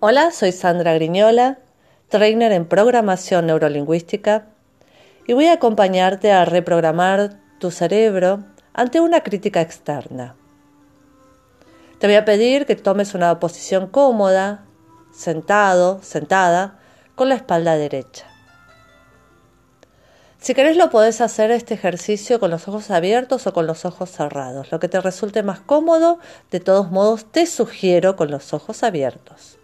Hola, soy Sandra Griñola, trainer en programación neurolingüística y voy a acompañarte a reprogramar tu cerebro ante una crítica externa. Te voy a pedir que tomes una posición cómoda, sentado, sentada, con la espalda derecha. Si querés lo podés hacer este ejercicio con los ojos abiertos o con los ojos cerrados. Lo que te resulte más cómodo, de todos modos te sugiero con los ojos abiertos.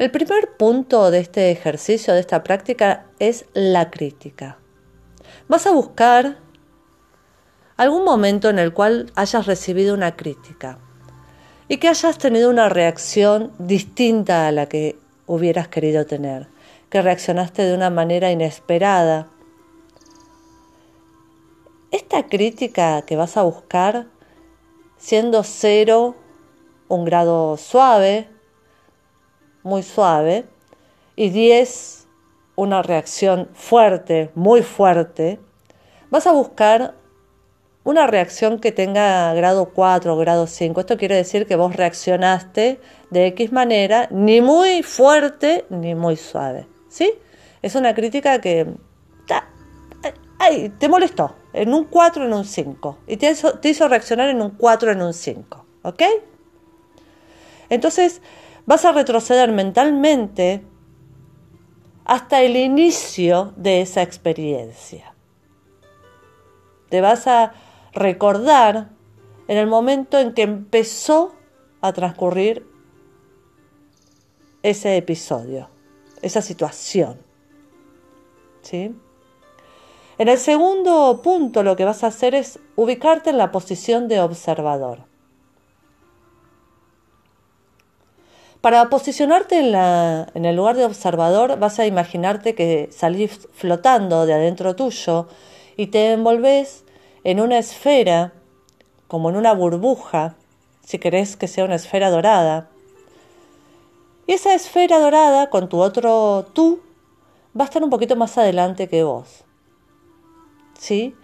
El primer punto de este ejercicio, de esta práctica, es la crítica. Vas a buscar algún momento en el cual hayas recibido una crítica y que hayas tenido una reacción distinta a la que hubieras querido tener, que reaccionaste de una manera inesperada. Esta crítica que vas a buscar, siendo cero un grado suave, muy suave, y 10 una reacción fuerte, muy fuerte, vas a buscar una reacción que tenga grado 4 o grado 5. Esto quiere decir que vos reaccionaste de X manera, ni muy fuerte ni muy suave. ¿Sí? Es una crítica que ay, te molestó en un 4 en un 5 y te hizo, te hizo reaccionar en un 4 en un 5. ¿Ok? Entonces, vas a retroceder mentalmente hasta el inicio de esa experiencia. Te vas a recordar en el momento en que empezó a transcurrir ese episodio, esa situación. ¿Sí? En el segundo punto lo que vas a hacer es ubicarte en la posición de observador. Para posicionarte en, el lugar de observador vas a imaginarte que salís flotando de adentro tuyo y te envolves en una esfera, como en una burbuja, si querés que sea una esfera dorada. Y esa esfera dorada con tu otro tú va a estar un poquito más adelante que vos. ¿Sí?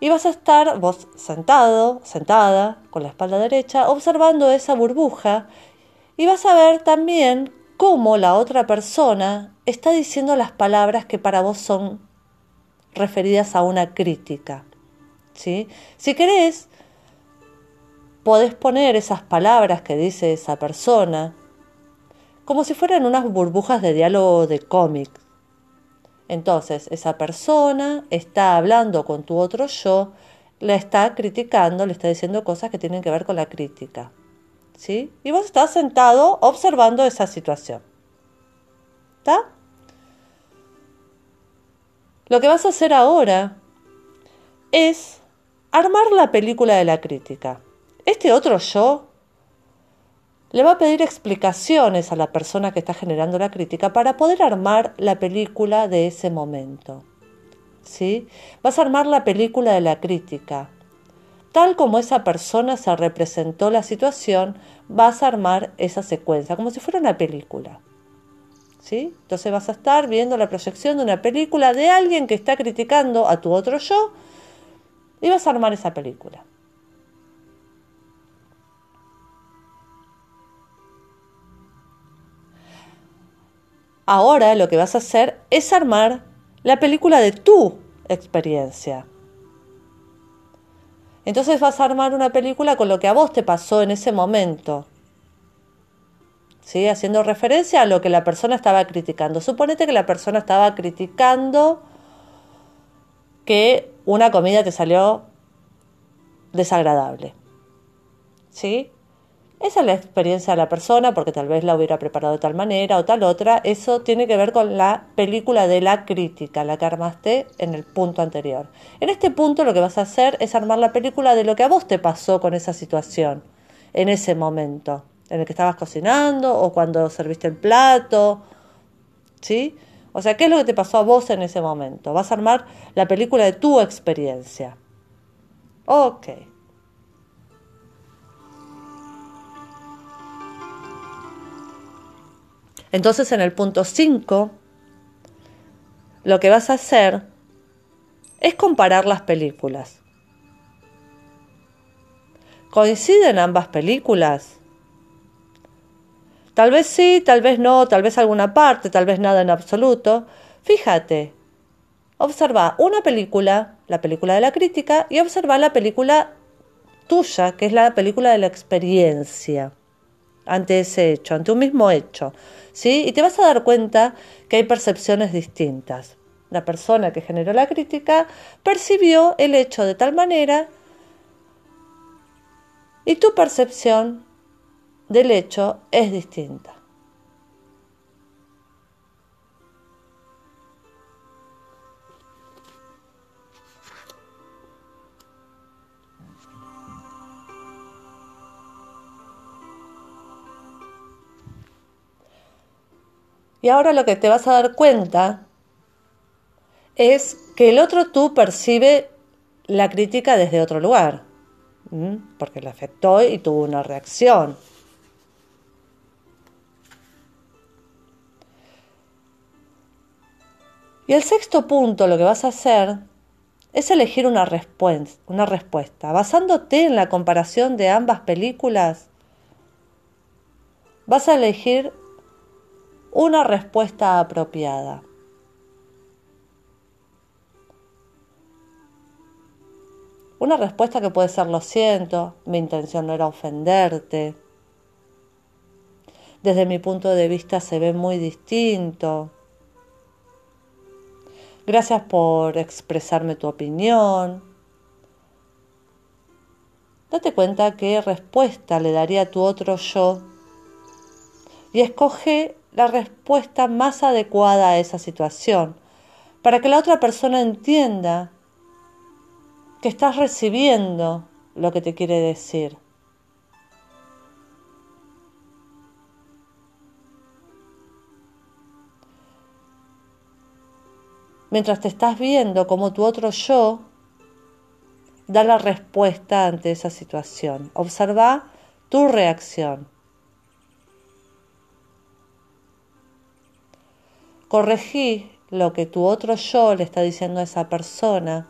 Y vas a estar vos sentado, sentada, con la espalda derecha, observando esa burbuja y vas a ver también cómo la otra persona está diciendo las palabras que para vos son referidas a una crítica. ¿sí? Si querés, podés poner esas palabras que dice esa persona como si fueran unas burbujas de diálogo de cómic. Entonces, esa persona está hablando con tu otro yo, la está criticando, le está diciendo cosas que tienen que ver con la crítica. ¿Sí? Y vos estás sentado observando esa situación. ¿Está? Lo que vas a hacer ahora es armar la película de la crítica. Este otro yo le va a pedir explicaciones a la persona que está generando la crítica para poder armar la película de ese momento. ¿Sí? Vas a armar la película de la crítica tal como esa persona se representó la situación, vas a armar esa secuencia, como si fuera una película. ¿Sí? Entonces vas a estar viendo la proyección de una película de alguien que está criticando a tu otro yo y vas a armar esa película. Ahora lo que vas a hacer es armar la película de tu experiencia. Entonces vas a armar una película con lo que a vos te pasó en ese momento. ¿Sí? Haciendo referencia a lo que la persona estaba criticando. Suponete que la persona estaba criticando que una comida te salió desagradable. ¿Sí? Esa es la experiencia de la persona, porque tal vez la hubiera preparado de tal manera o tal otra. Eso tiene que ver con la película de la crítica, la que armaste en el punto anterior. En este punto lo que vas a hacer es armar la película de lo que a vos te pasó con esa situación, en ese momento, en el que estabas cocinando o cuando serviste el plato. ¿Sí? O sea, ¿qué es lo que te pasó a vos en ese momento? Vas a armar la película de tu experiencia. Ok. Entonces en el punto 5, lo que vas a hacer es comparar las películas. ¿Coinciden ambas películas? Tal vez sí, tal vez no, tal vez alguna parte, tal vez nada en absoluto. Fíjate, observa una película, la película de la crítica, y observa la película tuya, que es la película de la experiencia, ante ese hecho, ante un mismo hecho. ¿sí? Y te vas a dar cuenta que hay percepciones distintas. La persona que generó la crítica percibió el hecho de tal manera y tu percepción del hecho es distinta. Y ahora lo que te vas a dar cuenta es que el otro tú percibe la crítica desde otro lugar, porque le afectó y tuvo una reacción. Y el sexto punto, lo que vas a hacer es elegir una, una respuesta. Basándote en la comparación de ambas películas, vas a elegir una respuesta apropiada. Una respuesta que puede ser lo siento, mi intención no era ofenderte. Desde mi punto de vista se ve muy distinto. Gracias por expresarme tu opinión. Date cuenta qué respuesta le daría a tu otro yo y escoge la respuesta más adecuada a esa situación, para que la otra persona entienda que estás recibiendo lo que te quiere decir. Mientras te estás viendo como tu otro yo da la respuesta ante esa situación. Observa tu reacción. Corregí lo que tu otro yo le está diciendo a esa persona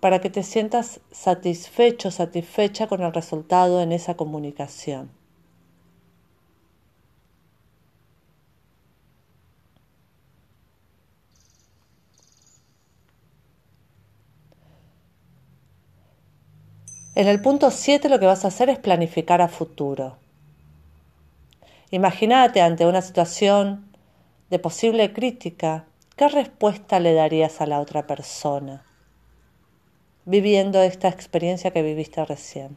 para que te sientas satisfecho, satisfecha con el resultado en esa comunicación. En el punto 7 lo que vas a hacer es planificar a futuro. Imagínate ante una situación de posible crítica, ¿qué respuesta le darías a la otra persona? Viviendo esta experiencia que viviste recién.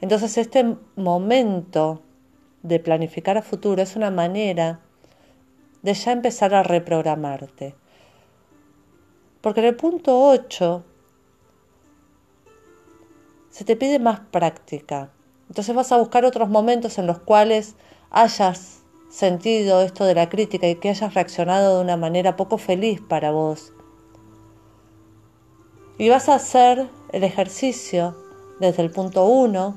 Entonces este momento de planificar a futuro es una manera de ya empezar a reprogramarte. Porque en el punto 8 se te pide más práctica. Entonces vas a buscar otros momentos en los cuales hayas sentido esto de la crítica y que hayas reaccionado de una manera poco feliz para vos. Y vas a hacer el ejercicio desde el punto 1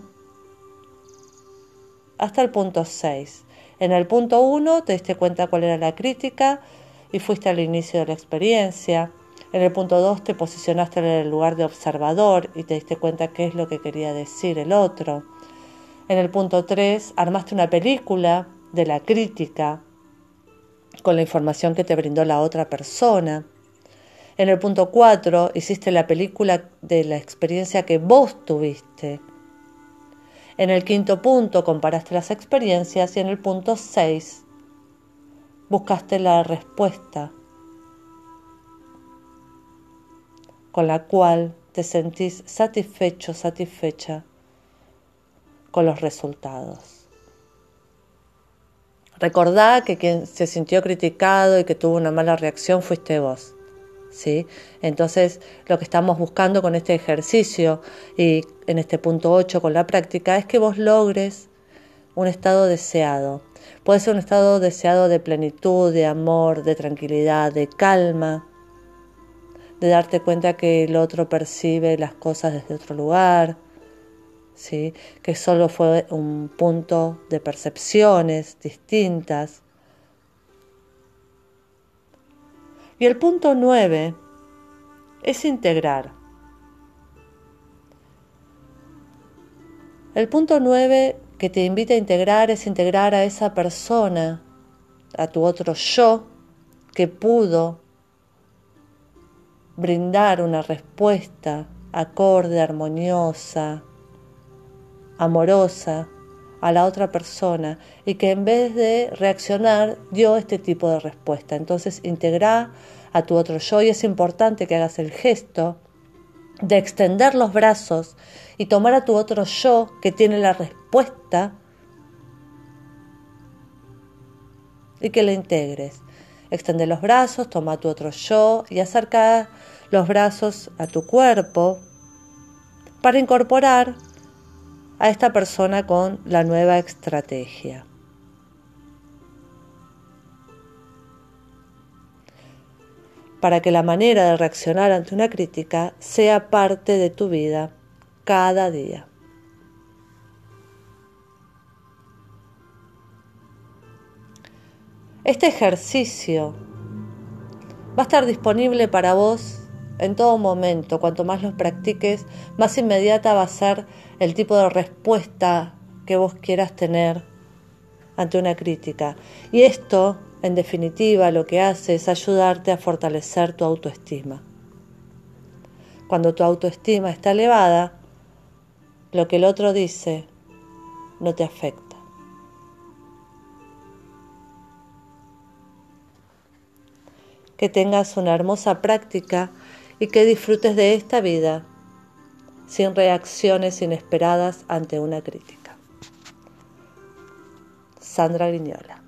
hasta el punto 6. En el punto 1 te diste cuenta cuál era la crítica y fuiste al inicio de la experiencia. En el punto 2 te posicionaste en el lugar de observador y te diste cuenta qué es lo que quería decir el otro. En el punto 3 armaste una película de la crítica con la información que te brindó la otra persona. En el punto 4 hiciste la película de la experiencia que vos tuviste en el quinto punto comparaste las experiencias y en el punto 6 buscaste la respuesta con la cual te sentís satisfecho, satisfecha con los resultados. Recordá que quien se sintió criticado y que tuvo una mala reacción fuiste vos. ¿Sí? Entonces, lo que estamos buscando con este ejercicio y en este punto 8 con la práctica es que vos logres un estado deseado. Puede ser un estado deseado de plenitud, de amor, de tranquilidad, de calma, de darte cuenta que el otro percibe las cosas desde otro lugar, que solo fue un punto de percepciones distintas Y el punto nueve es integrar. El punto nueve que te invita a integrar es integrar a esa persona, a tu otro yo, que pudo brindar una respuesta acorde, armoniosa, amorosa a la otra persona y que en vez de reaccionar dio este tipo de respuesta. Entonces integra a tu otro yo y es importante que hagas el gesto de extender los brazos y tomar a tu otro yo que tiene la respuesta y que le integres. Extende los brazos, toma a tu otro yo y acerca los brazos a tu cuerpo para incorporar a esta persona con la nueva estrategia. para que la manera de reaccionar ante una crítica sea parte de tu vida cada día. Este ejercicio va a estar disponible para vos en todo momento. Cuanto más lo practiques, más inmediata va a ser el tipo de respuesta que vos quieras tener ante una crítica. Y esto en definitiva, lo que hace es ayudarte a fortalecer tu autoestima. Cuando tu autoestima está elevada, lo que el otro dice no te afecta. Que tengas una hermosa práctica y que disfrutes de esta vida sin reacciones inesperadas ante una crítica. Sandra Griñola